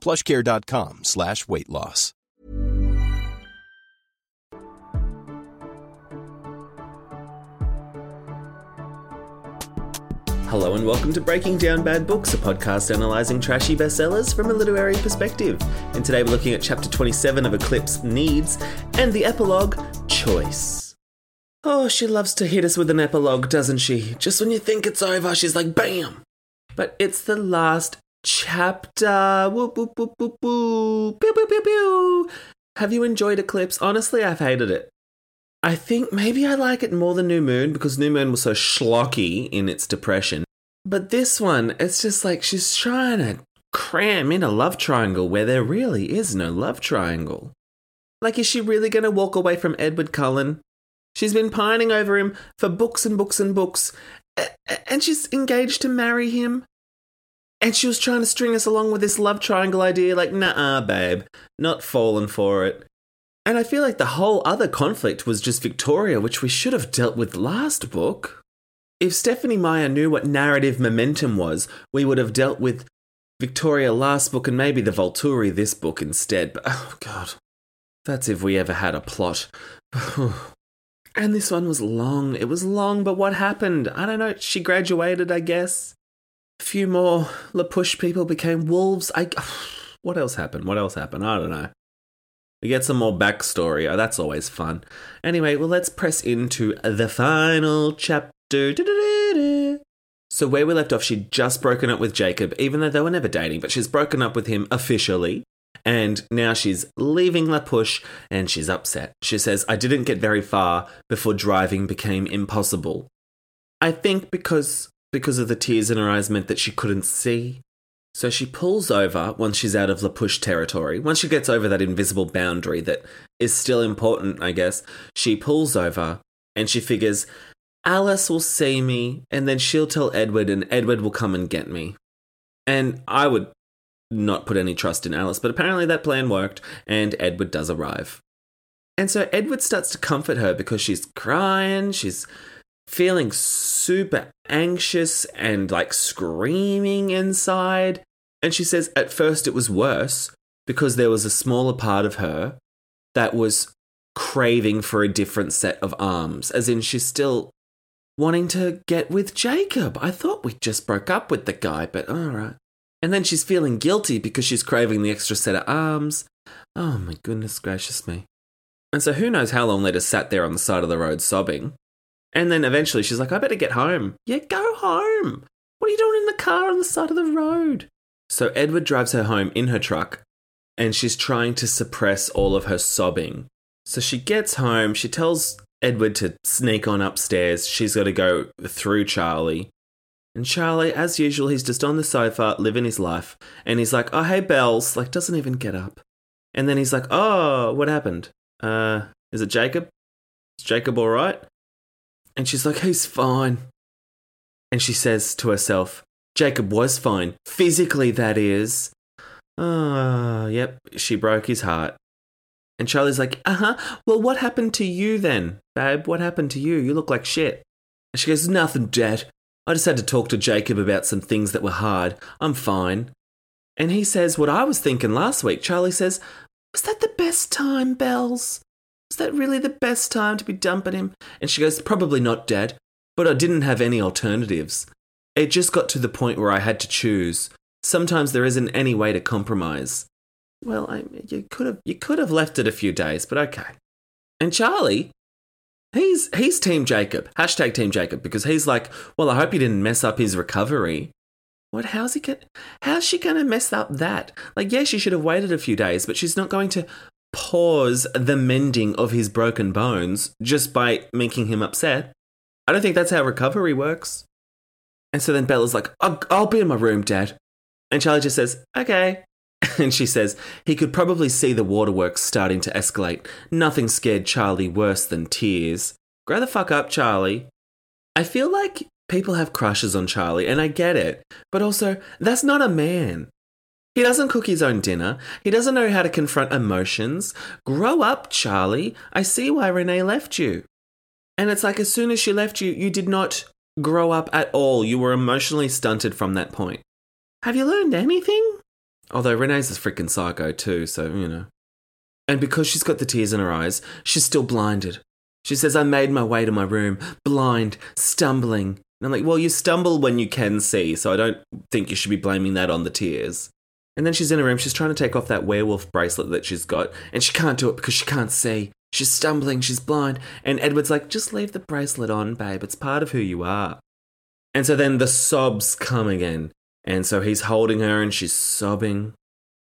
plushcare.com slash weight loss. Hello and welcome to Breaking Down Bad Books, a podcast analysing trashy bestsellers from a literary perspective. And today we're looking at chapter 27 of Eclipse Needs and the epilogue Choice. Oh, she loves to hit us with an epilogue, doesn't she? Just when you think it's over, she's like, BAM! But it's the last chapter. Whoop, whoop, whoop, whoop, whoop. Pew, pew, pew, pew. Have you enjoyed Eclipse? Honestly, I've hated it. I think maybe I like it more than New Moon because New Moon was so schlocky in its depression. But this one, it's just like she's trying to cram in a love triangle where there really is no love triangle. Like, is she really going to walk away from Edward Cullen? She's been pining over him for books and books and books, and she's engaged to marry him. And she was trying to string us along with this love triangle idea, like, nah, babe, not falling for it. And I feel like the whole other conflict was just Victoria, which we should have dealt with last book. If Stephenie Meyer knew what narrative momentum was, we would have dealt with Victoria last book and maybe the Volturi this book instead. But oh god, that's if we ever had a plot. and this one was long. It was long, but what happened? I don't know. She graduated, I guess. A few more LaPush people became wolves. I. What else happened? What else happened? I don't know. We get some more backstory. Oh, that's always fun. Anyway, well, let's press into the final chapter. So, where we left off, she'd just broken up with Jacob, even though they were never dating, but she's broken up with him officially. And now she's leaving La Push and she's upset. She says, I didn't get very far before driving became impossible. I think because because of the tears in her eyes meant that she couldn't see. So she pulls over once she's out of La Push territory. Once she gets over that invisible boundary that is still important, I guess, she pulls over and she figures Alice will see me and then she'll tell Edward and Edward will come and get me. And I would not put any trust in Alice, but apparently that plan worked and Edward does arrive. And so Edward starts to comfort her because she's crying, she's feeling super anxious and like screaming inside. And she says at first it was worse because there was a smaller part of her that was craving for a different set of arms, as in she's still wanting to get with Jacob. I thought we just broke up with the guy, but alright. And then she's feeling guilty because she's craving the extra set of arms. Oh my goodness gracious me. And so who knows how long they just sat there on the side of the road sobbing. And then eventually she's like, I better get home. Yeah, go home. What are you doing in the car on the side of the road? So Edward drives her home in her truck and she's trying to suppress all of her sobbing. So she gets home, she tells Edward to sneak on upstairs. She's got to go through Charlie. And Charlie, as usual, he's just on the sofa living his life. And he's like, oh, hey, Bells. Like, doesn't even get up. And then he's like, oh, what happened? Uh, is it Jacob? Is Jacob all right? And she's like, he's fine. And she says to herself, Jacob was fine. Physically, that is. Ah, yep, she broke his heart. And Charlie's like, uh huh. Well, what happened to you then, babe? What happened to you? You look like shit. And she goes, Nothing, Dad. I just had to talk to Jacob about some things that were hard. I'm fine. And he says what I was thinking last week. Charlie says, Was that the best time, Bells? Was that really the best time to be dumping him? And she goes, Probably not, Dad, but I didn't have any alternatives. It just got to the point where I had to choose. Sometimes there isn't any way to compromise. Well, I, you could have you could have left it a few days, but okay. And Charlie, he's he's Team Jacob. Hashtag Team Jacob because he's like, well, I hope he didn't mess up his recovery. What? How's he get? How's she gonna mess up that? Like, yeah, she should have waited a few days, but she's not going to pause the mending of his broken bones just by making him upset. I don't think that's how recovery works. And so then Bella's like, I'll, I'll be in my room, Dad. And Charlie just says, okay. And she says, he could probably see the waterworks starting to escalate. Nothing scared Charlie worse than tears. Grow the fuck up, Charlie. I feel like people have crushes on Charlie, and I get it. But also, that's not a man. He doesn't cook his own dinner. He doesn't know how to confront emotions. Grow up, Charlie. I see why Renee left you. And it's like as soon as she left you, you did not grow up at all. You were emotionally stunted from that point. Have you learned anything? Although Renee's a freaking psycho too, so, you know. And because she's got the tears in her eyes, she's still blinded. She says, I made my way to my room, blind, stumbling. And I'm like, well, you stumble when you can see, so I don't think you should be blaming that on the tears. And then she's in her room, she's trying to take off that werewolf bracelet that she's got, and she can't do it because she can't see. She's stumbling, she's blind. And Edward's like, just leave the bracelet on, babe. It's part of who you are. And so then the sobs come again. And so he's holding her and she's sobbing.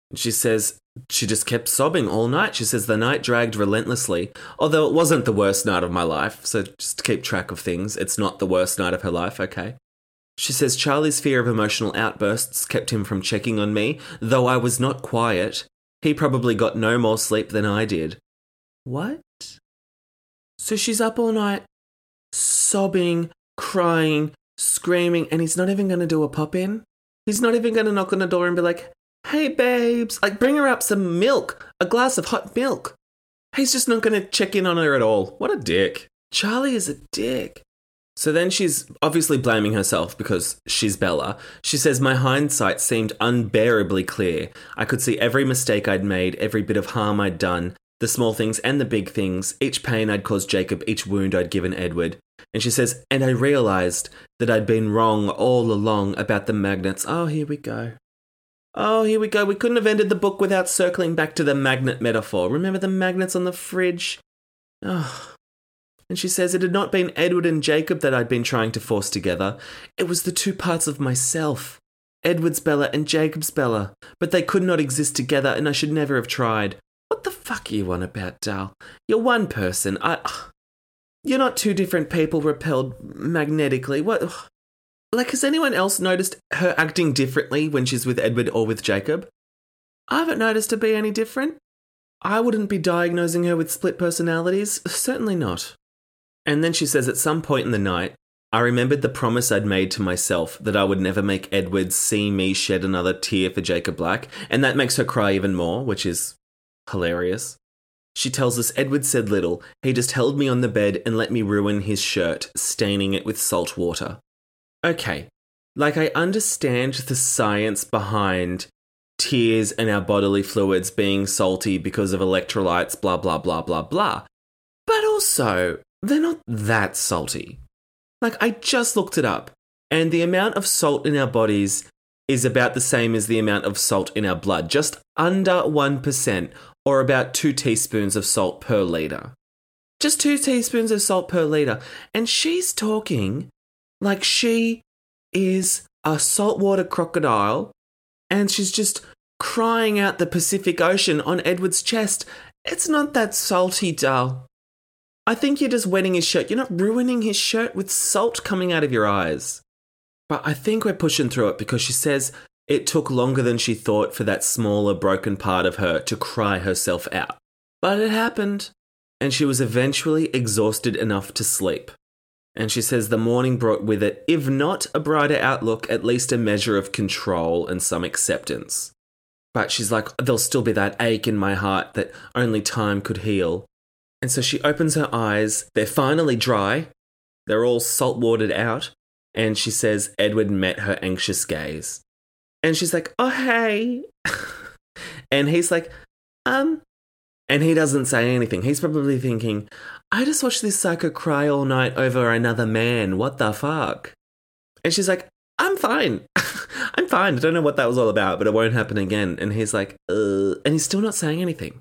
And she says, she just kept sobbing all night. She says, the night dragged relentlessly, although it wasn't the worst night of my life. So just to keep track of things, it's not the worst night of her life, okay? She says Charlie's fear of emotional outbursts kept him from checking on me, though I was not quiet. He probably got no more sleep than I did. What? So she's up all night, sobbing, crying, screaming, and he's not even going to do a pop in? He's not even going to knock on the door and be like, hey, babes, like bring her up some milk, a glass of hot milk. He's just not going to check in on her at all. What a dick. Charlie is a dick. So then she's obviously blaming herself because she's Bella. She says, My hindsight seemed unbearably clear. I could see every mistake I'd made, every bit of harm I'd done, the small things and the big things, each pain I'd caused Jacob, each wound I'd given Edward. And she says, and I realized that I'd been wrong all along about the magnets. Oh, here we go. Oh, here we go. We couldn't have ended the book without circling back to the magnet metaphor. Remember the magnets on the fridge? Oh. And she says it had not been Edward and Jacob that I'd been trying to force together. It was the two parts of myself Edward's Bella and Jacob's Bella. But they could not exist together, and I should never have tried. What the fuck are you on about, Dal? You're one person. I. You're not two different people repelled magnetically. What? Like, has anyone else noticed her acting differently when she's with Edward or with Jacob? I haven't noticed her be any different. I wouldn't be diagnosing her with split personalities. Certainly not. And then she says at some point in the night, I remembered the promise I'd made to myself that I would never make Edward see me shed another tear for Jacob Black, and that makes her cry even more, which is Hilarious. She tells us Edward said little, he just held me on the bed and let me ruin his shirt, staining it with salt water. Okay, like I understand the science behind tears and our bodily fluids being salty because of electrolytes, blah, blah, blah, blah, blah. But also, they're not that salty. Like, I just looked it up, and the amount of salt in our bodies is about the same as the amount of salt in our blood, just under 1%, or about two teaspoons of salt per litre. Just two teaspoons of salt per litre. And she's talking like she is a saltwater crocodile and she's just crying out the Pacific Ocean on Edward's chest. It's not that salty, Dal. I think you're just wetting his shirt. You're not ruining his shirt with salt coming out of your eyes. But I think we're pushing through it because she says it took longer than she thought for that smaller, broken part of her to cry herself out. But it happened, and she was eventually exhausted enough to sleep. And she says the morning brought with it, if not a brighter outlook, at least a measure of control and some acceptance. But she's like, there'll still be that ache in my heart that only time could heal. And so she opens her eyes. They're finally dry. They're all salt watered out and she says Edward met her anxious gaze. And she's like, oh, hey. and he's like, um, and he doesn't say anything. He's probably thinking, I just watched this psycho cry all night over another man. What the fuck? And she's like, I'm fine. I'm fine. I don't know what that was all about, but it won't happen again. And he's like, uh, and he's still not saying anything.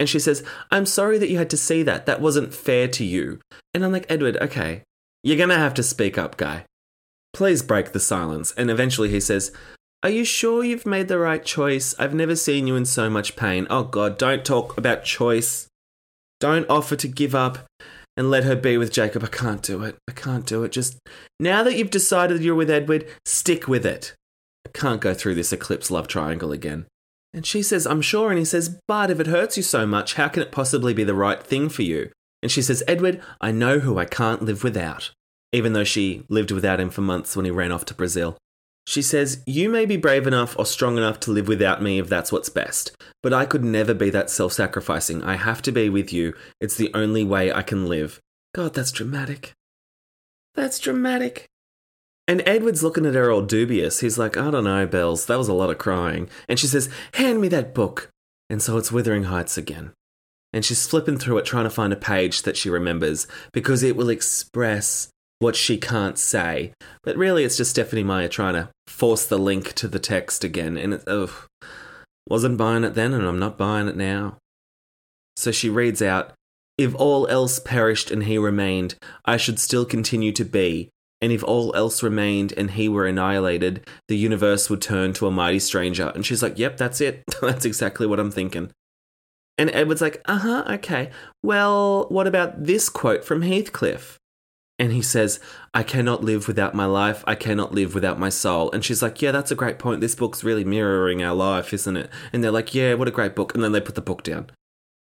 And she says, I'm sorry that you had to see that. That wasn't fair to you. And I'm like, Edward, okay, you're going to have to speak up, guy. Please break the silence. And eventually he says, Are you sure you've made the right choice? I've never seen you in so much pain. Oh, God, don't talk about choice. Don't offer to give up and let her be with Jacob. I can't do it. I can't do it. Just now that you've decided you're with Edward, stick with it. I can't go through this eclipse love triangle again. And she says, I'm sure. And he says, But if it hurts you so much, how can it possibly be the right thing for you? And she says, Edward, I know who I can't live without, even though she lived without him for months when he ran off to Brazil. She says, You may be brave enough or strong enough to live without me if that's what's best, but I could never be that self sacrificing. I have to be with you. It's the only way I can live. God, that's dramatic. That's dramatic. And Edward's looking at her all dubious. He's like, I don't know, Bells, that was a lot of crying. And she says, Hand me that book. And so it's Wuthering Heights again. And she's flipping through it trying to find a page that she remembers because it will express what she can't say. But really, it's just Stephenie Meyer trying to force the link to the text again. And it, ugh, wasn't buying it then, and I'm not buying it now. So she reads out, If all else perished and he remained, I should still continue to be, and if all else remained and he were annihilated, the universe would turn to a mighty stranger. And she's like, Yep, that's it. that's exactly what I'm thinking. And Edward's like, Uh huh, okay. Well, what about this quote from Heathcliff? And he says, I cannot live without my life. I cannot live without my soul. And she's like, Yeah, that's a great point. This book's really mirroring our life, isn't it? And they're like, Yeah, what a great book. And then they put the book down.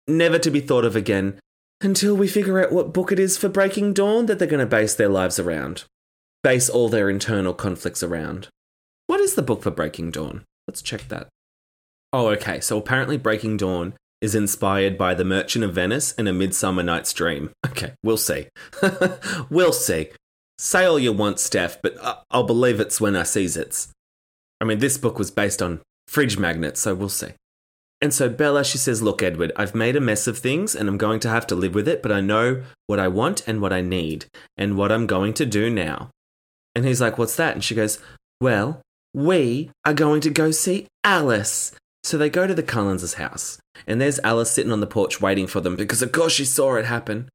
Never to be thought of again until we figure out what book it is for Breaking Dawn that they're going to base their lives around base all their internal conflicts around. What is the book for Breaking Dawn? Let's check that. Oh, okay. So apparently, Breaking Dawn is inspired by The Merchant of Venice and A Midsummer Night's Dream. Okay, we'll see. we'll see. Say all you want, Steph, but I'll believe it's when I sees it. I mean, this book was based on fridge magnets, so we'll see. And so Bella, she says, Look, Edward, I've made a mess of things and I'm going to have to live with it, but I know what I want and what I need and what I'm going to do now. And he's like, What's that? And she goes, Well, we are going to go see Alice. So they go to the Cullens' house, and there's Alice sitting on the porch waiting for them because, of course, she saw it happen.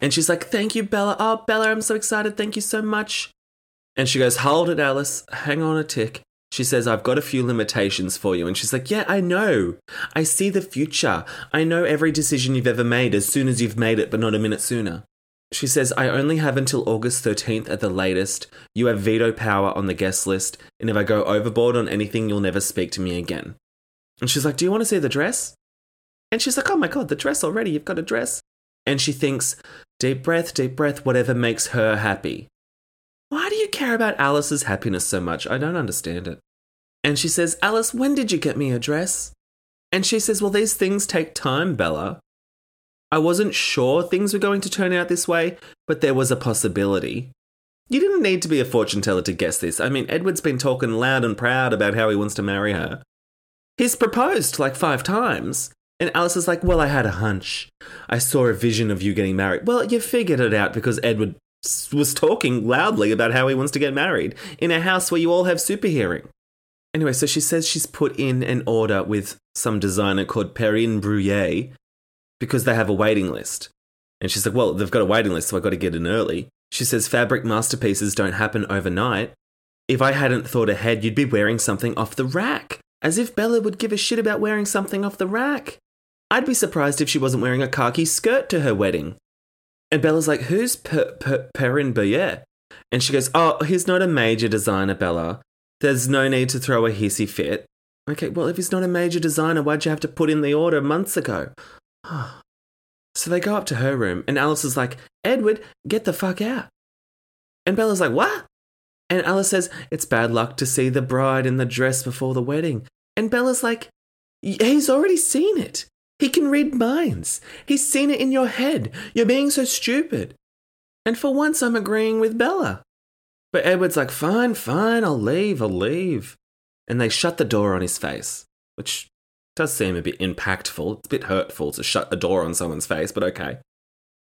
And she's like, Thank you, Bella. Oh, Bella, I'm so excited. Thank you so much. And she goes, Hold it, Alice. Hang on a tick. She says, I've got a few limitations for you. And she's like, Yeah, I know. I see the future. I know every decision you've ever made as soon as you've made it, but not a minute sooner. She says, I only have until August 13th at the latest. You have veto power on the guest list, and if I go overboard on anything, you'll never speak to me again. And she's like, Do you want to see the dress? And she's like, Oh my god, the dress already, you've got a dress. And she thinks, Deep breath, deep breath, whatever makes her happy. Why do you care about Alice's happiness so much? I don't understand it. And she says, Alice, when did you get me a dress? And she says, Well, these things take time, Bella. I wasn't sure things were going to turn out this way, but there was a possibility. You didn't need to be a fortune teller to guess this. I mean, Edward's been talking loud and proud about how he wants to marry her. He's proposed like five times. And Alice is like, Well, I had a hunch. I saw a vision of you getting married. Well, you figured it out because Edward was talking loudly about how he wants to get married in a house where you all have super hearing. Anyway, so she says she's put in an order with some designer called Perrine Bruyère because they have a waiting list. And she's like, Well, they've got a waiting list, so I got to get in early. She says, Fabric masterpieces don't happen overnight. If I hadn't thought ahead, you'd be wearing something off the rack. As if Bella would give a shit about wearing something off the rack. I'd be surprised if she wasn't wearing a khaki skirt to her wedding. And Bella's like, Who's per- per- Perrine Bruyère? And she goes, Oh, he's not a major designer, Bella. There's no need to throw a hissy fit. Okay, well, if he's not a major designer, why'd you have to put in the order months ago? so they go up to her room, and Alice is like, Edward, get the fuck out. And Bella's like, What? And Alice says, It's bad luck to see the bride in the dress before the wedding. And Bella's like, He's already seen it. He can read minds. He's seen it in your head. You're being so stupid. And for once, I'm agreeing with Bella. But Edward's like, Fine, fine, I'll leave, I'll leave. And they shut the door on his face, which does seem a bit impactful. It's a bit hurtful to shut a door on someone's face, but okay.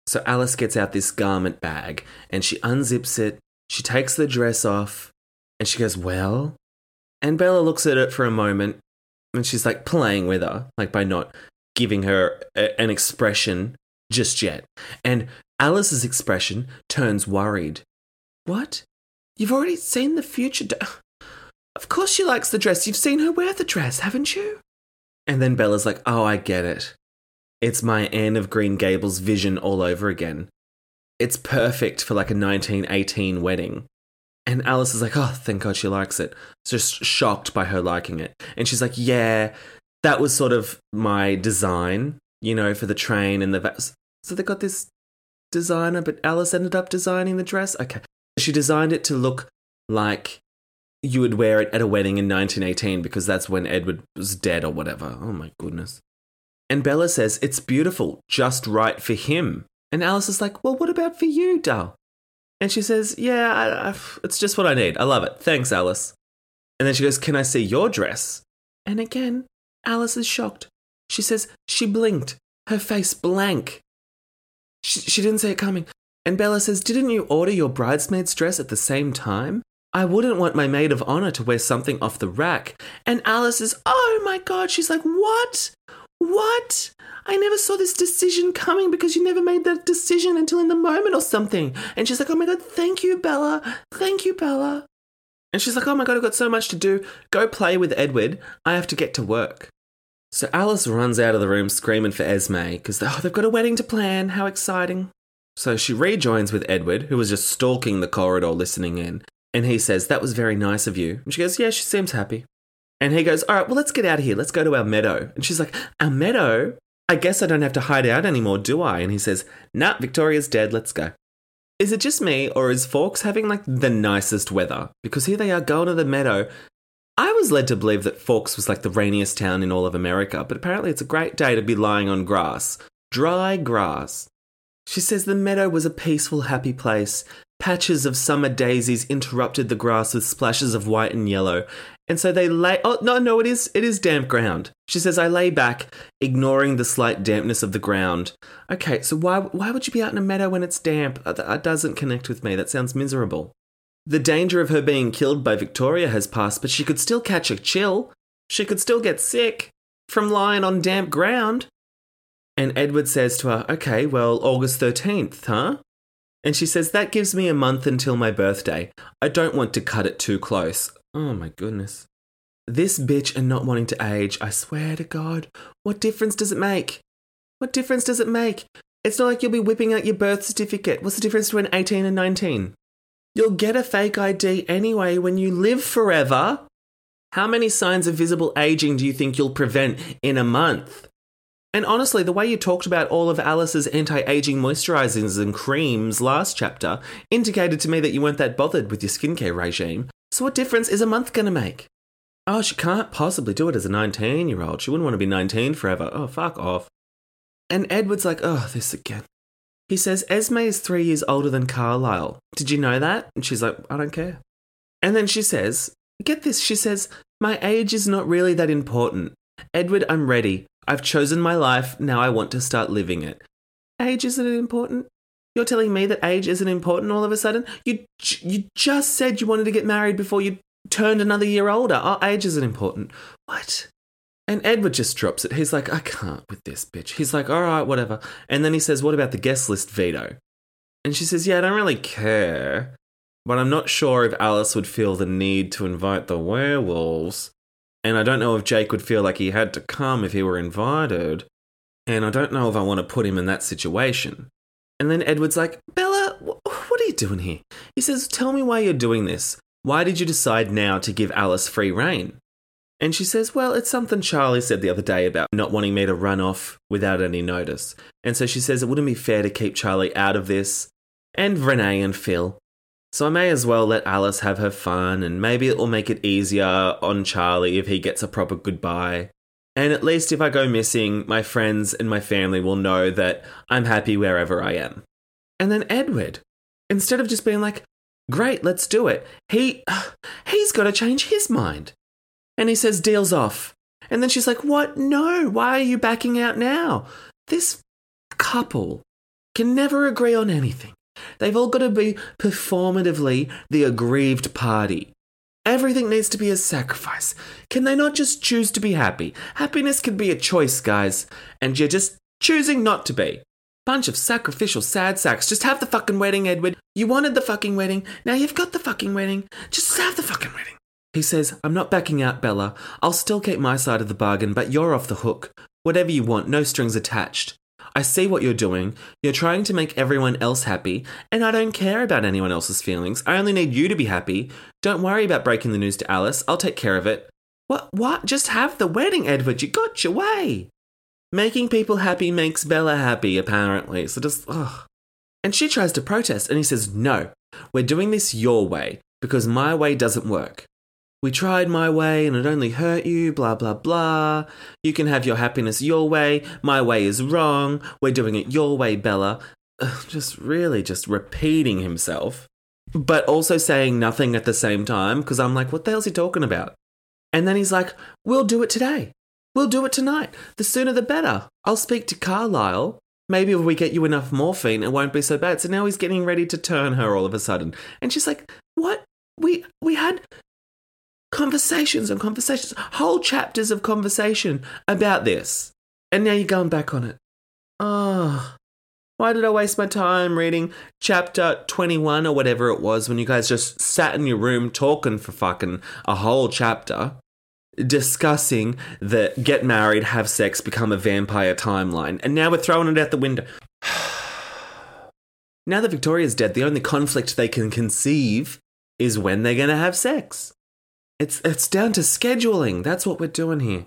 So Alice gets out this garment bag and she unzips it. She takes the dress off and she goes, Well, And Bella looks at it for a moment and she's like playing with her, like by not giving her a- an expression just yet. And Alice's expression turns worried. What? You've already seen the future? Of course she likes the dress. You've seen her wear the dress, haven't you? And then Bella's like, oh, I get it. It's my Anne of Green Gables vision all over again. It's perfect for like a 1918 wedding. And Alice is like, oh, thank God she likes it. Just shocked by her liking it. And she's like, yeah, that was sort of my design, you know, for the train and the. Va- so they got this designer, but Alice ended up designing the dress? Okay. She designed it to look like you would wear it at a wedding in 1918 because that's when Edward was dead or whatever. Oh my goodness. And Bella says, it's beautiful, just right for him. And Alice is like, well, what about for you, doll? And she says, yeah, I, I, it's just what I need. I love it. Thanks, Alice. And then she goes, can I see your dress? And again, Alice is shocked. She says, she blinked, her face blank. She, she didn't see it coming. And Bella says, Didn't you order your bridesmaid's dress at the same time? I wouldn't want my maid of honor to wear something off the rack. And Alice is, Oh my god. She's like, What? What? I never saw this decision coming because you never made that decision until in the moment or something. And she's like, Oh my god, thank you, Bella. Thank you, Bella. And she's like, Oh my god, I've got so much to do. Go play with Edward. I have to get to work. So Alice runs out of the room screaming for Esme because oh, they've got a wedding to plan. How exciting. So she rejoins with Edward, who was just stalking the corridor listening in. And he says, That was very nice of you. And she goes, Yeah, she seems happy. And he goes, All right, well, let's get out of here. Let's go to our meadow. And she's like, Our meadow? I guess I don't have to hide out anymore, do I? And he says, Nah, Victoria's dead. Let's go. Is it just me, or is Forks having like the nicest weather? Because here they are going to the meadow. I was led to believe that Forks was like the rainiest town in all of America, but apparently it's a great day to be lying on grass. Dry grass. She says the meadow was a peaceful, happy place. Patches of summer daisies interrupted the grass with splashes of white and yellow. And so they lay. Oh, no, no, it is, it is damp ground. She says, I lay back, ignoring the slight dampness of the ground. Okay, so why, why would you be out in a meadow when it's damp? That doesn't connect with me. That sounds miserable. The danger of her being killed by Victoria has passed, but she could still catch a chill. She could still get sick from lying on damp ground. And Edward says to her, Okay, well, August 13th, huh? And she says, That gives me a month until my birthday. I don't want to cut it too close. Oh my goodness. This bitch and not wanting to age, I swear to God, what difference does it make? What difference does it make? It's not like you'll be whipping out your birth certificate. What's the difference between 18 and 19? You'll get a fake ID anyway when you live forever. How many signs of visible aging do you think you'll prevent in a month? And honestly, the way you talked about all of Alice's anti aging moisturizers and creams last chapter indicated to me that you weren't that bothered with your skincare regime. So, what difference is a month going to make? Oh, she can't possibly do it as a 19 year old. She wouldn't want to be 19 forever. Oh, fuck off. And Edward's like, oh, this again. He says, Esme is three years older than Carlisle. Did you know that? And she's like, I don't care. And then she says, get this, she says, my age is not really that important. Edward, I'm ready. I've chosen my life. Now I want to start living it. Age isn't important? You're telling me that age isn't important all of a sudden? You, you just said you wanted to get married before you turned another year older. Oh, age isn't important. What? And Edward just drops it. He's like, I can't with this bitch. He's like, all right, whatever. And then he says, what about the guest list veto? And she says, yeah, I don't really care. But I'm not sure if Alice would feel the need to invite the werewolves. And I don't know if Jake would feel like he had to come if he were invited. And I don't know if I want to put him in that situation. And then Edward's like, Bella, wh- what are you doing here? He says, Tell me why you're doing this. Why did you decide now to give Alice free reign? And she says, Well, it's something Charlie said the other day about not wanting me to run off without any notice. And so she says it wouldn't be fair to keep Charlie out of this, and Renee and Phil. So I may as well let Alice have her fun, and maybe it will make it easier on Charlie if he gets a proper goodbye. And at least if I go missing, my friends and my family will know that I'm happy wherever I am. And then Edward, instead of just being like, great, let's do it, he, he's got to change his mind. And he says, deal's off. And then she's like, what? No, why are you backing out now? This couple can never agree on anything. They've all got to be performatively the aggrieved party. Everything needs to be a sacrifice. Can they not just choose to be happy? Happiness can be a choice, guys, and you're just choosing not to be. Bunch of sacrificial sad sacks. Just have the fucking wedding, Edward. You wanted the fucking wedding. Now you've got the fucking wedding. Just have the fucking wedding. He says, I'm not backing out, Bella. I'll still keep my side of the bargain, but you're off the hook. Whatever you want, no strings attached. I see what you're doing. You're trying to make everyone else happy, and I don't care about anyone else's feelings. I only need you to be happy. Don't worry about breaking the news to Alice. I'll take care of it. What? What? Just have the wedding, Edward. You got your way. Making people happy makes Bella happy, apparently. So just, ugh. And she tries to protest, and he says, No, we're doing this your way because my way doesn't work. We tried my way and it only hurt you, blah, blah, blah. You can have your happiness your way. My way is wrong. We're doing it your way, Bella. Just really just repeating himself, but also saying nothing at the same time because I'm like, what the hell's he talking about? And then he's like, we'll do it today. We'll do it tonight. The sooner the better. I'll speak to Carlisle. Maybe if we get you enough morphine, it won't be so bad. So now he's getting ready to turn her all of a sudden. And she's like, What? We we had conversations and conversations, whole chapters of conversation about this. And now you're going back on it. Oh, why did I waste my time reading chapter 21 or whatever it was when you guys just sat in your room talking for fucking a whole chapter? Discussing the get married, have sex, become a vampire timeline, and now we're throwing it out the window. now that Victoria's dead, the only conflict they can conceive is when they're going to have sex. It's it's down to scheduling. That's what we're doing here.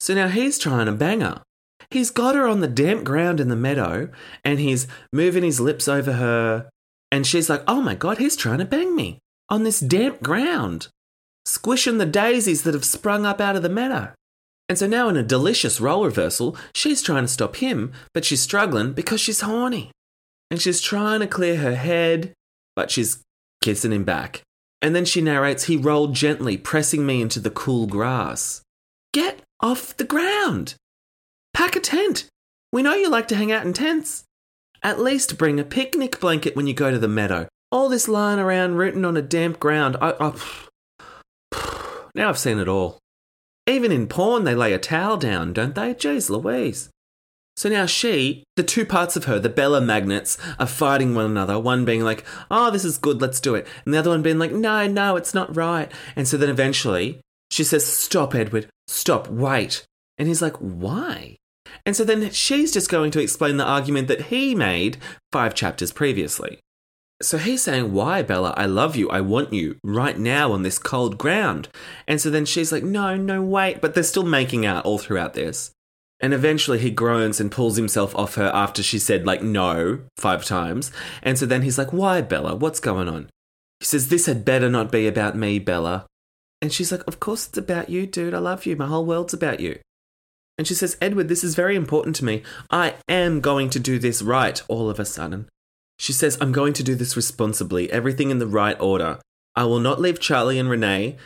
So now he's trying to bang her. He's got her on the damp ground in the meadow and he's moving his lips over her. And she's like, oh my God, he's trying to bang me on this damp ground, squishing the daisies that have sprung up out of the meadow. And so now, in a delicious role reversal, she's trying to stop him, but she's struggling because she's horny. And she's trying to clear her head, but she's kissing him back. And then she narrates, he rolled gently, pressing me into the cool grass. Get off the ground! Pack a tent! We know you like to hang out in tents. At least bring a picnic blanket when you go to the meadow. All this lying around rooting on a damp ground. I, I, now I've seen it all. Even in porn, they lay a towel down, don't they? Jeez Louise. So now she, the two parts of her, the Bella magnets, are fighting one another. One being like, oh, this is good, let's do it. And the other one being like, no, no, it's not right. And so then eventually she says, stop, Edward, stop, wait. And he's like, why? And so then she's just going to explain the argument that he made five chapters previously. So he's saying, Why, Bella? I love you. I want you right now on this cold ground. And so then she's like, No, no, wait. But they're still making out all throughout this. And eventually he groans and pulls himself off her after she said, like, no, five times. And so then he's like, Why, Bella? What's going on? He says, This had better not be about me, Bella. And she's like, Of course it's about you, dude. I love you. My whole world's about you. And she says, Edward, this is very important to me. I am going to do this right all of a sudden. She says, I'm going to do this responsibly, everything in the right order. I will not leave Charlie and Renee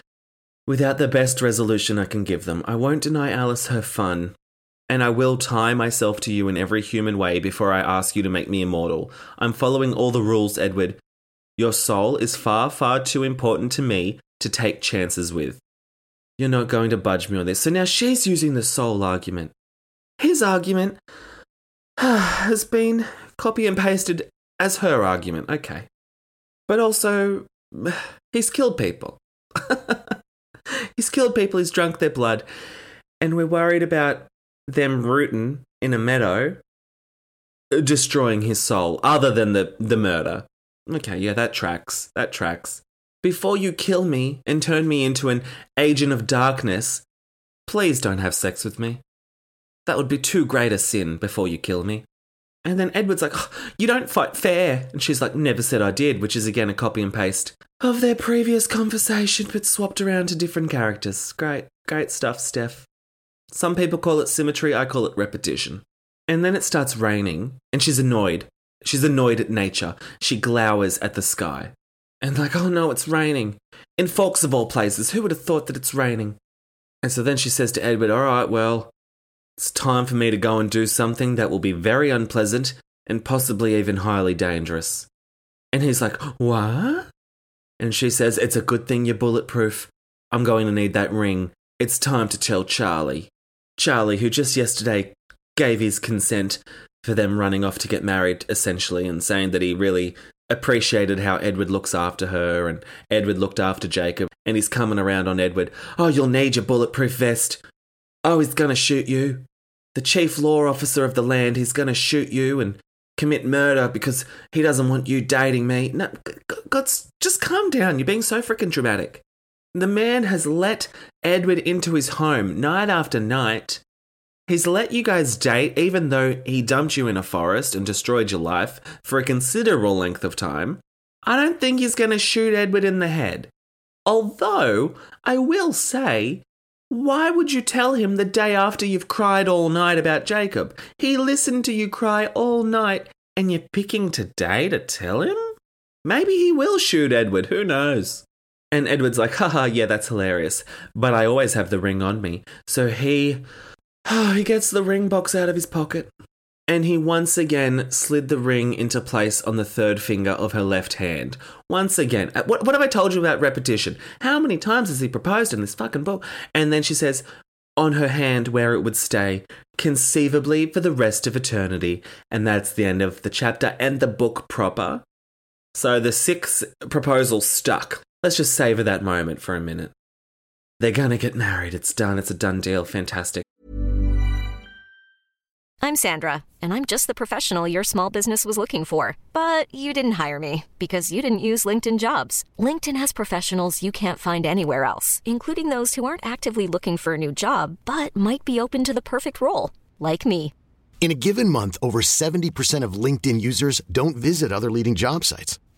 without the best resolution I can give them. I won't deny Alice her fun and I will tie myself to you in every human way before I ask you to make me immortal. I'm following all the rules, Edward. Your soul is far, far too important to me to take chances with. You're not going to budge me on this. So now she's using the soul argument. His argument has been copy and pasted as her argument, okay. But also, he's killed people. he's killed people, he's drunk their blood, and we're worried about them rooting in a meadow, uh, destroying his soul, other than the, the murder. Okay, yeah, that tracks. That tracks. Before you kill me and turn me into an agent of darkness, please don't have sex with me. That would be too great a sin before you kill me. And then Edward's like, oh, You don't fight fair. And she's like, Never said I did, which is again a copy and paste of their previous conversation, but swapped around to different characters. Great, great stuff, Steph. Some people call it symmetry, I call it repetition. And then it starts raining, and she's annoyed. She's annoyed at nature. She glowers at the sky. And like, oh no, it's raining. In Forks of all places, who would have thought that it's raining? And so then she says to Edward, all right, well, it's time for me to go and do something that will be very unpleasant and possibly even highly dangerous. And he's like, what? And she says, It's a good thing you're bulletproof. I'm going to need that ring. It's time to tell Charlie. Charlie, who just yesterday gave his consent for them running off to get married, essentially, and saying that he really appreciated how Edward looks after her and Edward looked after Jacob. And he's coming around on Edward. Oh, you'll need your bulletproof vest. Oh, he's to shoot you. The chief law officer of the land, he's to shoot you and commit murder because he doesn't want you dating me. No, God's just calm down. You're being so freaking dramatic. The man has let Edward into his home night after night. He's let you guys date even though he dumped you in a forest and destroyed your life for a considerable length of time. I don't think he's going to shoot Edward in the head. Although, I will say, why would you tell him the day after you've cried all night about Jacob? He listened to you cry all night and you're picking today to tell him? Maybe he will shoot Edward, who knows? And Edward's like, haha, yeah, that's hilarious. But I always have the ring on me. So he. Oh, he gets the ring box out of his pocket. And he once again slid the ring into place on the third finger of her left hand. Once again. Uh, what, what have I told you about repetition? How many times has he proposed in this fucking book? And then she says, on her hand where it would stay, conceivably for the rest of eternity. And that's the end of the chapter and the book proper. So the sixth proposal stuck. Let's just savor that moment for a minute. They're gonna get married. It's done. It's a done deal. Fantastic. I'm Sandra, and I'm just the professional your small business was looking for. But you didn't hire me because you didn't use LinkedIn jobs. LinkedIn has professionals you can't find anywhere else, including those who aren't actively looking for a new job but might be open to the perfect role, like me. In a given month, over 70% of LinkedIn users don't visit other leading job sites.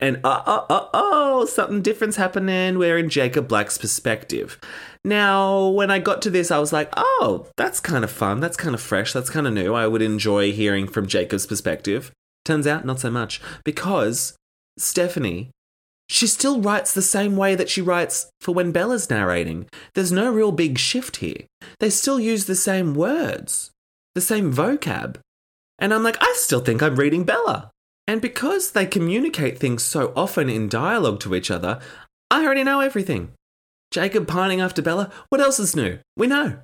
And uh, uh, uh, oh, something different's happening. We're in Jacob Black's perspective. Now, when I got to this, I was like, oh, that's kind of fun. That's kind of fresh. That's kind of new. I would enjoy hearing from Jacob's perspective. Turns out, not so much. Because Stephanie, she still writes the same way that she writes for when Bella's narrating. There's no real big shift here. They still use the same words, the same vocab. And I'm like, I still think I'm reading Bella. And because they communicate things so often in dialogue to each other, I already know everything. Jacob pining after Bella, what else is new? We know.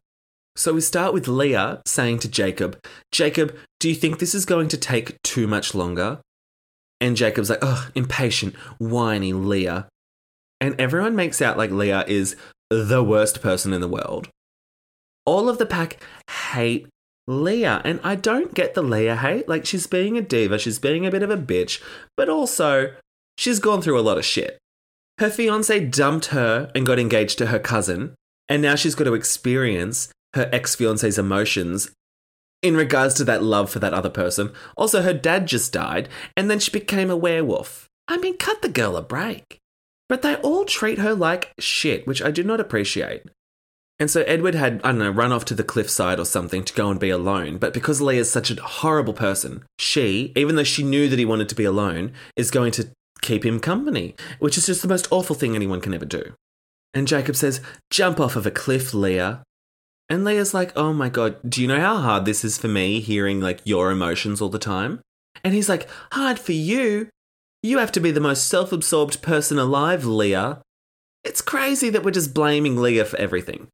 So we start with Leah saying to Jacob, Jacob, do you think this is going to take too much longer? And Jacob's like, oh, impatient, whiny Leah. And everyone makes out like Leah is the worst person in the world. All of the pack hate Leah. And I don't get the Leah hate. Like, she's being a diva, she's being a bit of a bitch, but also, she's gone through a lot of shit. Her fiance dumped her and got engaged to her cousin, and now she's got to experience her ex fiance's emotions in regards to that love for that other person. Also, her dad just died, and then she became a werewolf. I mean, cut the girl a break. But they all treat her like shit, which I do not appreciate. And so Edward had, I don't know, run off to the cliffside or something to go and be alone. But because Leah's such a horrible person, she, even though she knew that he wanted to be alone, is going to keep him company, which is just the most awful thing anyone can ever do. And Jacob says, Jump off of a cliff, Leah. And Leah's like, Oh my god, do you know how hard this is for me hearing like your emotions all the time? And he's like, Hard for you? You have to be the most self absorbed person alive, Leah. It's crazy that we're just blaming Leah for everything.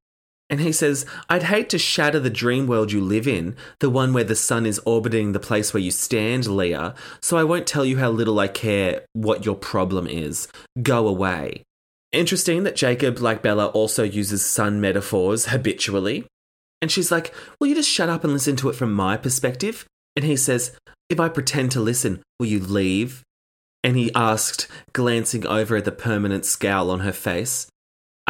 And he says, I'd hate to shatter the dream world you live in, the one where the sun is orbiting the place where you stand, Leah, so I won't tell you how little I care what your problem is. Go away. Interesting that Jacob, like Bella, also uses sun metaphors habitually. And she's like, Will you just shut up and listen to it from my perspective? And he says, If I pretend to listen, will you leave? And he asked, glancing over at the permanent scowl on her face.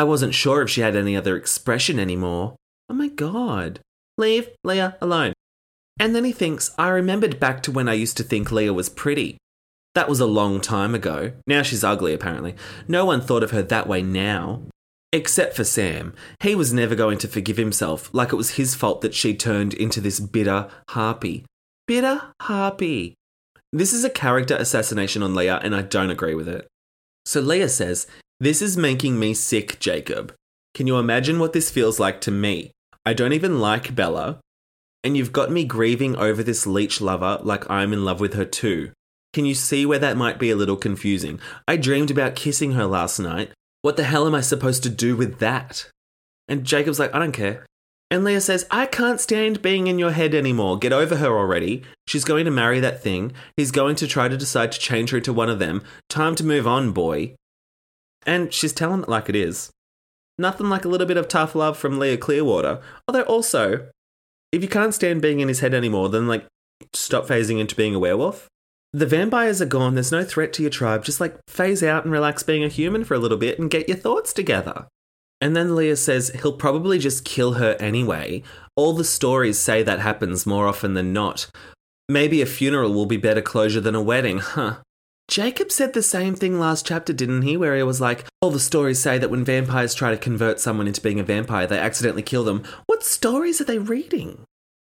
I wasn't sure if she had any other expression anymore. Oh my god. Leave Leah alone. And then he thinks, I remembered back to when I used to think Leah was pretty. That was a long time ago. Now she's ugly, apparently. No one thought of her that way now. Except for Sam. He was never going to forgive himself, like it was his fault that she turned into this bitter harpy. Bitter harpy. This is a character assassination on Leah, and I don't agree with it. So Leah says, This is making me sick, Jacob. Can you imagine what this feels like to me? I don't even like Bella, and you've got me grieving over this leech lover like I'm in love with her too. Can you see where that might be a little confusing? I dreamed about kissing her last night. What the hell am I supposed to do with that? And Jacob's like, I don't care. And Leah says, I can't stand being in your head anymore. Get over her already. She's going to marry that thing. He's going to try to decide to change her to one of them. Time to move on, boy. And she's telling it like it is. Nothing like a little bit of tough love from Leah Clearwater. Although, also, if you can't stand being in his head anymore, then, like, stop phasing into being a werewolf. The vampires are gone. There's no threat to your tribe. Just, like, phase out and relax being a human for a little bit and get your thoughts together. And then Leah says he'll probably just kill her anyway. All the stories say that happens more often than not. Maybe a funeral will be better closure than a wedding, huh? Jacob said the same thing last chapter, didn't he? Where he was like, all the stories say that when vampires try to convert someone into being a vampire, they accidentally kill them. What stories are they reading?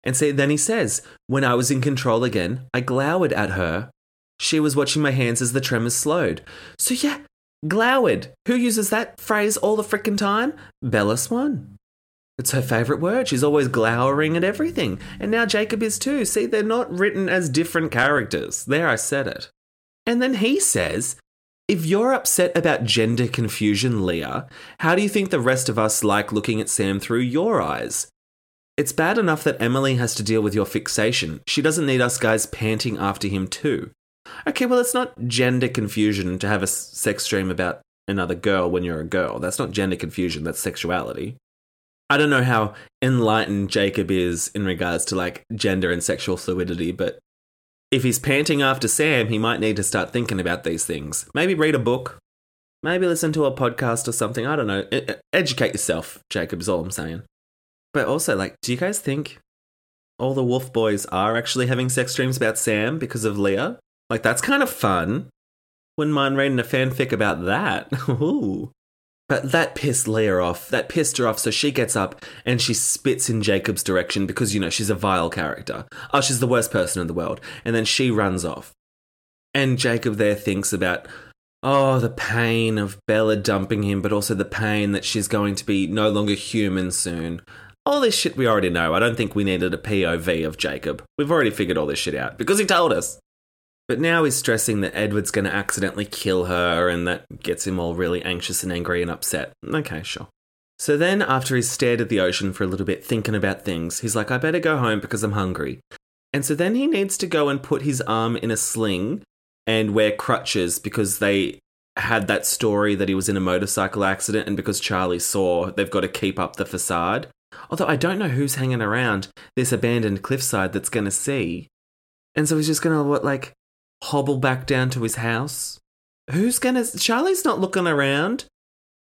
And see, then he says, when I was in control again, I glowered at her. She was watching my hands as the tremors slowed. So yeah, glowered. Who uses that phrase all the frickin' time? Bella Swan. It's her favourite word. She's always glowering at everything. And now Jacob is too. See, they're not written as different characters. There, I said it. And then he says, if you're upset about gender confusion, Leah, how do you think the rest of us like looking at Sam through your eyes? It's bad enough that Emily has to deal with your fixation. She doesn't need us guys panting after him, too. Okay, well, it's not gender confusion to have a sex dream about another girl when you're a girl. That's not gender confusion, that's sexuality. I don't know how enlightened Jacob is in regards to like gender and sexual fluidity, but if he's panting after Sam, he might need to start thinking about these things. Maybe read a book. Maybe listen to a podcast or something. I don't know. Educate yourself, Jacob, is all I'm saying. But also, like, do you guys think all the wolf boys are actually having sex dreams about Sam because of Leah? Like, that's kind of fun. Wouldn't mind reading a fanfic about that. Ooh. But that pissed Leah off. That pissed her off, so she gets up and she spits in Jacob's direction because, you know, she's a vile character. Oh, she's the worst person in the world. And then she runs off. And Jacob there thinks about, oh, the pain of Bella dumping him, but also the pain that she's going to be no longer human soon. All this shit we already know. I don't think we needed a POV of Jacob. We've already figured all this shit out because he told us. But now he's stressing that Edward's going to accidentally kill her, and that gets him all really anxious and angry and upset. Okay, sure. So then, after he's stared at the ocean for a little bit, thinking about things, he's like, I better go home because I'm hungry. And so then he needs to go and put his arm in a sling and wear crutches because they had that story that he was in a motorcycle accident, and because Charlie saw, they've got to keep up the facade. Although I don't know who's hanging around this abandoned cliffside that's going to see. And so he's just going to, what, like, hobble back down to his house? Who's gonna. Charlie's not looking around.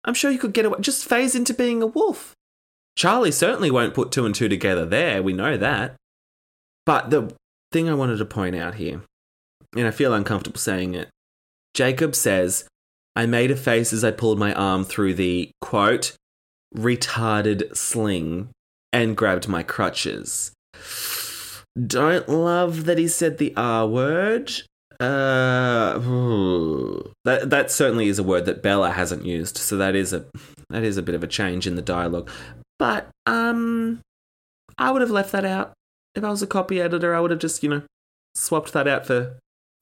I'm sure you could get away. Just phase into being a wolf. Charlie certainly won't put two and two together there. We know that. But the thing I wanted to point out here, and I feel uncomfortable saying it, Jacob says, I made a face as I pulled my arm through the quote, retarded sling and grabbed my crutches. Don't love that he said the R word. Uh, that that certainly is a word that Bella hasn't used, so that is a that is a bit of a change in the dialogue. But um, I would have left that out if I was a copy editor. I would have just you know swapped that out for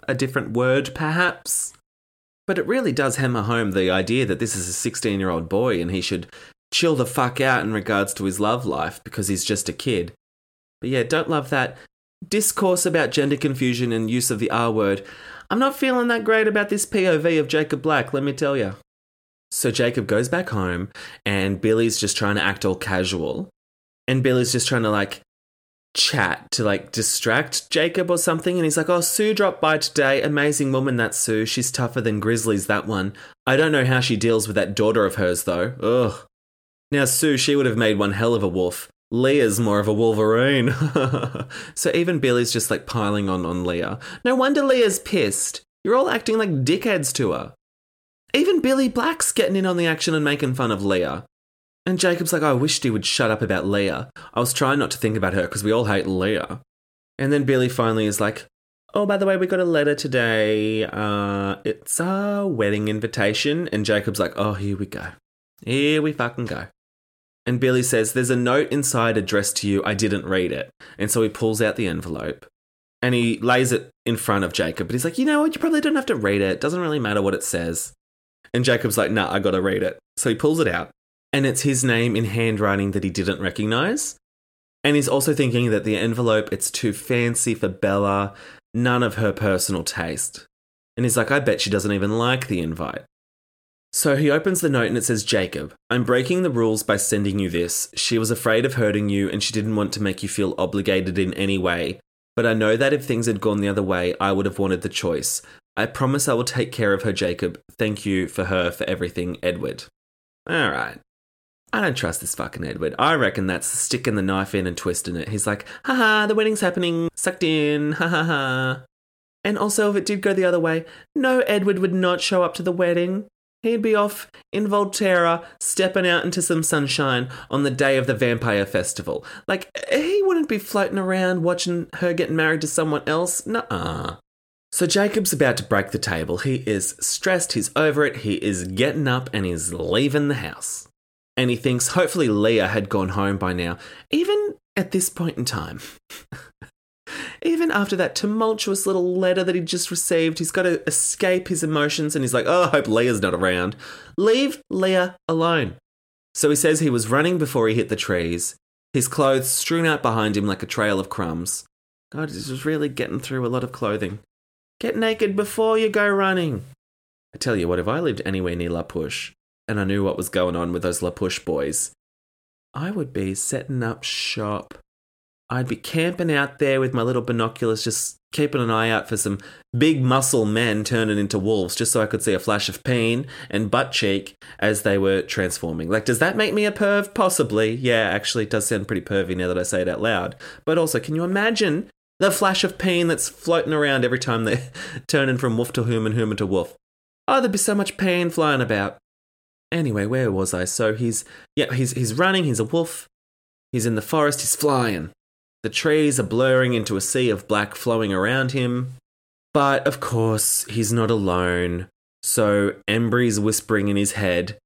a different word, perhaps. But it really does hammer home the idea that this is a 16 year old boy and he should chill the fuck out in regards to his love life because he's just a kid. But yeah, don't love that discourse about gender confusion and use of the R word. I'm not feeling that great about this POV of Jacob Black, let me tell you. So Jacob goes back home, and Billy's just trying to act all casual. And Billy's just trying to like chat to like distract Jacob or something. And he's like, Oh, Sue dropped by today. Amazing woman, that Sue. She's tougher than Grizzlies, that one. I don't know how she deals with that daughter of hers, though. Ugh. Now, Sue, she would have made one hell of a wolf. Leah's more of a Wolverine. so even Billy's just like piling on on Leah. No wonder Leah's pissed. You're all acting like dickheads to her. Even Billy Black's getting in on the action and making fun of Leah. And Jacob's like, I wished he would shut up about Leah. I was trying not to think about her because we all hate Leah. And then Billy finally is like, Oh, by the way, we got a letter today. Uh, it's a wedding invitation. And Jacob's like, Oh, here we go. Here we fucking go. And Billy says, There's a note inside addressed to you. I didn't read it. And so he pulls out the envelope and he lays it in front of Jacob. But he's like, You know what? You probably don't have to read it. It doesn't really matter what it says. And Jacob's like, Nah, I gotta read it. So he pulls it out and it's his name in handwriting that he didn't recognize. And he's also thinking that the envelope it's too fancy for Bella, none of her personal taste. And he's like, I bet she doesn't even like the invite. So he opens the note and it says, Jacob, I'm breaking the rules by sending you this. She was afraid of hurting you and she didn't want to make you feel obligated in any way. But I know that if things had gone the other way, I would have wanted the choice. I promise I will take care of her, Jacob. Thank you for her for everything, Edward. All right. I don't trust this fucking Edward. I reckon that's sticking the knife in and twisting it. He's like, haha, the wedding's happening, sucked in, ha ha ha. And also, if it did go the other way, no, Edward would not show up to the wedding. He'd be off in Volterra, stepping out into some sunshine on the day of the vampire festival. Like, he wouldn't be floating around watching her get married to someone else. Nuh-uh. So Jacob's about to break the table. He is stressed, he's over it, he is getting up and he's leaving the house and he thinks hopefully Leah had gone home by now, even at this point in time. even after that tumultuous little letter that he just received, he's got to escape his emotions and he's like, oh, I hope Leah's not around. Leave Leah alone. So he says he was running before he hit the trees, his clothes strewn out behind him like a trail of crumbs. God, he's just really getting through a lot of clothing. Get naked before you go running. I tell you what, if I lived anywhere near La Push, and I knew what was going on with those La Push boys, I would be setting up shop. I'd be camping out there with my little binoculars, just keeping an eye out for some big muscle men turning into wolves, just so I could see a flash of pain and butt cheek as they were transforming. Like, does that make me a perv? Possibly. Yeah, actually, it does sound pretty pervy now that I say it out loud. But also, can you imagine the flash of pain that's floating around every time they're turning from wolf to human, human to wolf? Oh, there'd be so much pain flying about. Anyway, where was I? So he's yeah, he's he's running, he's a wolf. He's in the forest, he's flying. The trees are blurring into a sea of black flowing around him. But of course, he's not alone. So Embry's whispering in his head,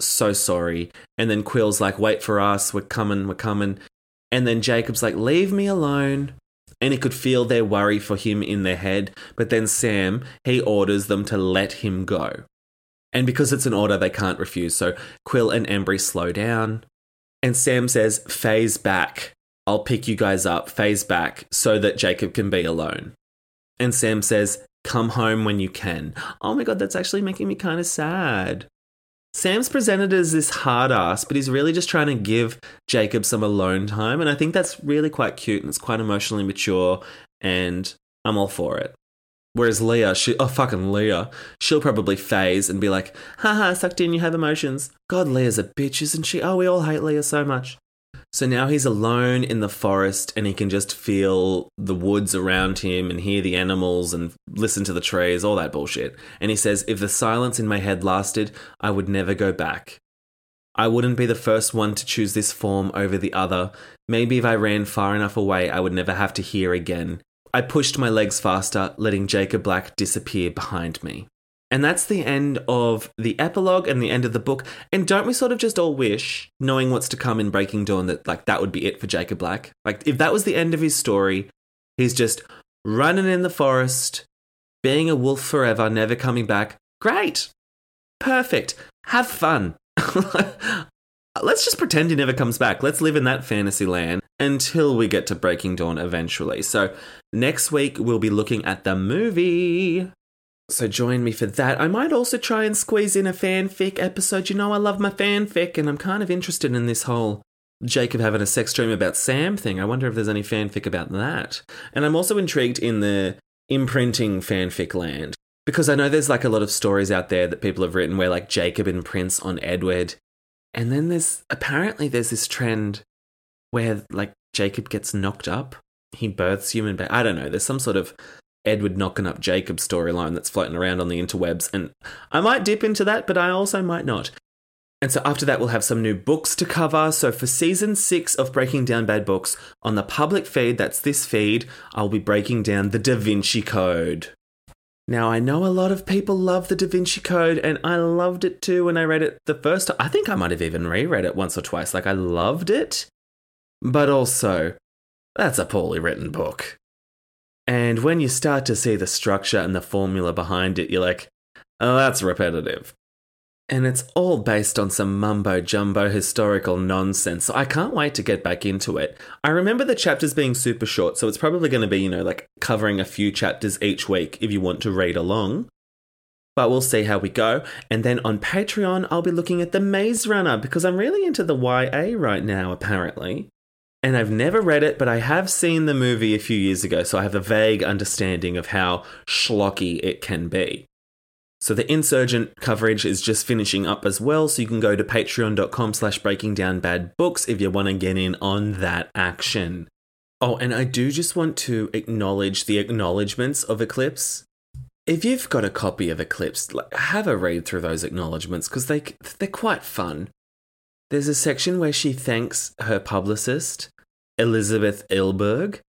so sorry. And then Quill's like, wait for us, we're coming, we're coming. And then Jacob's like, leave me alone. And he could feel their worry for him in their head. But then Sam, he orders them to let him go. And because it's an order, they can't refuse. So Quill and Embry slow down. And Sam says, phase back. I'll pick you guys up, phase back, so that Jacob can be alone. And Sam says, come home when you can. Oh my god, that's actually making me kind of sad. Sam's presented as this hard ass, but he's really just trying to give Jacob some alone time. And I think that's really quite cute and it's quite emotionally mature. And I'm all for it. Whereas Leah, she oh fucking Leah, she'll probably phase and be like, haha, sucked in, you have emotions. God, Leah's a bitch, isn't she? Oh, we all hate Leah so much. So now he's alone in the forest and he can just feel the woods around him and hear the animals and listen to the trees, all that bullshit. And he says, If the silence in my head lasted, I would never go back. I wouldn't be the first one to choose this form over the other. Maybe if I ran far enough away, I would never have to hear again. I pushed my legs faster, letting Jacob Black disappear behind me. And that's the end of the epilogue and the end of the book. And don't we sort of just all wish, knowing what's to come in Breaking Dawn, that like that would be it for Jacob Black? Like if that was the end of his story, he's just running in the forest, being a wolf forever, never coming back. Great. Perfect. Have fun. Let's just pretend he never comes back. Let's live in that fantasy land until we get to Breaking Dawn eventually. So, next week we'll be looking at the movie. So, join me for that. I might also try and squeeze in a fanfic episode. You know, I love my fanfic, and I'm kind of interested in this whole Jacob having a sex dream about Sam thing. I wonder if there's any fanfic about that. And I'm also intrigued in the imprinting fanfic land because I know there's like a lot of stories out there that people have written where like Jacob imprints on Edward. And then there's apparently there's this trend where like Jacob gets knocked up. He births human baby. I don't know. There's some sort of Edward knocking up Jacob storyline that's floating around on the interwebs. And I might dip into that, but I also might not. And so after that, we'll have some new books to cover. So for season six of Breaking Down Bad Books on the public feed, that's this feed, I'll be breaking down the Da Vinci Code. Now, I know a lot of people love the Da Vinci Code, and I loved it too when I read it the first time. I think I might have even reread it once or twice. Like, I loved it, but also, that's a poorly written book. And when you start to see the structure and the formula behind it, you're like, oh, that's repetitive and it's all based on some mumbo jumbo historical nonsense. So I can't wait to get back into it. I remember the chapters being super short, so it's probably going to be, you know, like covering a few chapters each week if you want to read along. But we'll see how we go. And then on Patreon, I'll be looking at The Maze Runner because I'm really into the YA right now, apparently. And I've never read it, but I have seen the movie a few years ago, so I have a vague understanding of how schlocky it can be. So the insurgent coverage is just finishing up as well. So you can go to patreon.com slash breaking down bad books if you want to get in on that action. Oh, and I do just want to acknowledge the acknowledgements of Eclipse. If you've got a copy of Eclipse, have a read through those acknowledgements because they, they're quite fun. There's a section where she thanks her publicist, Elizabeth Eulberg,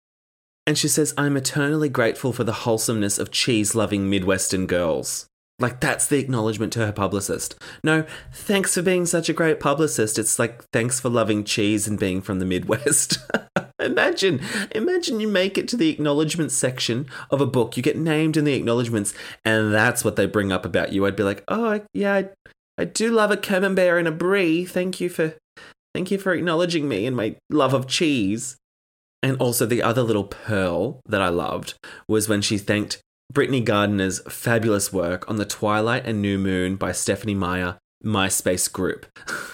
and she says, I'm eternally grateful for the wholesomeness of cheese loving Midwestern girls. Like that's the acknowledgement to her publicist. No, thanks for being such a great publicist. It's like thanks for loving cheese and being from the Midwest. imagine, imagine you make it to the acknowledgement section of a book. You get named in the acknowledgements, and that's what they bring up about you. I'd be like, oh yeah, I, I do love a camembert and a brie. Thank you for, thank you for acknowledging me and my love of cheese. And also the other little pearl that I loved was when she thanked Brittany Gardiner's fabulous work on The Twilight and New Moon by Stephenie Meyer MySpace group.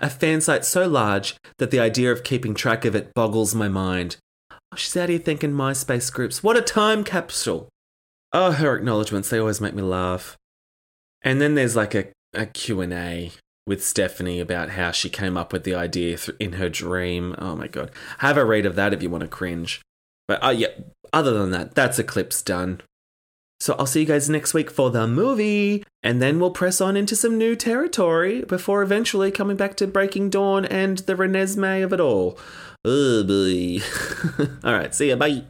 a fan site so large that the idea of keeping track of it boggles my mind. Oh, she's out here thinking MySpace groups. What a time capsule! Oh, her acknowledgements, they always make me laugh. And then there's like a, a Q&A with Stephenie about how she came up with the idea in her dream. Oh my god. Have a read of that if you want to cringe. But uh, yeah, other than that, that's Eclipse done. So I'll see you guys next week for the movie, and then we'll press on into some new territory before eventually coming back to Breaking Dawn and the Renesmee of it all. Boy. all right, see ya, bye.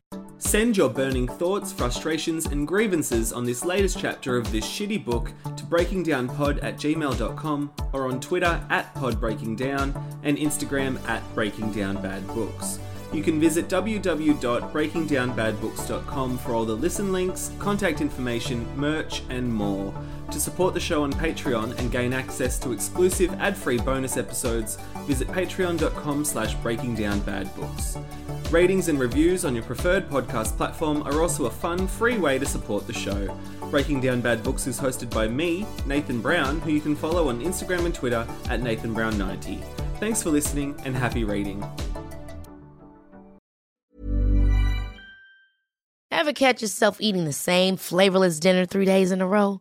Send your burning thoughts, frustrations, and grievances on this latest chapter of this shitty book to breakingdownpod at gmail.com or on Twitter at podbreakingdown and Instagram at breakingdownbadbooks. You can visit www.breakingdownbadbooks.com for all the listen links, contact information, merch, and more. To support the show on Patreon and gain access to exclusive ad-free bonus episodes, visit patreon.com slash breakingdownbadbooks. Ratings and reviews on your preferred podcast platform are also a fun, free way to support the show. Breaking Down Bad Books is hosted by me, Nathan Brown, who you can follow on Instagram and Twitter at NathanBrown90. Thanks for listening and happy reading. Ever catch yourself eating the same flavorless dinner three days in a row?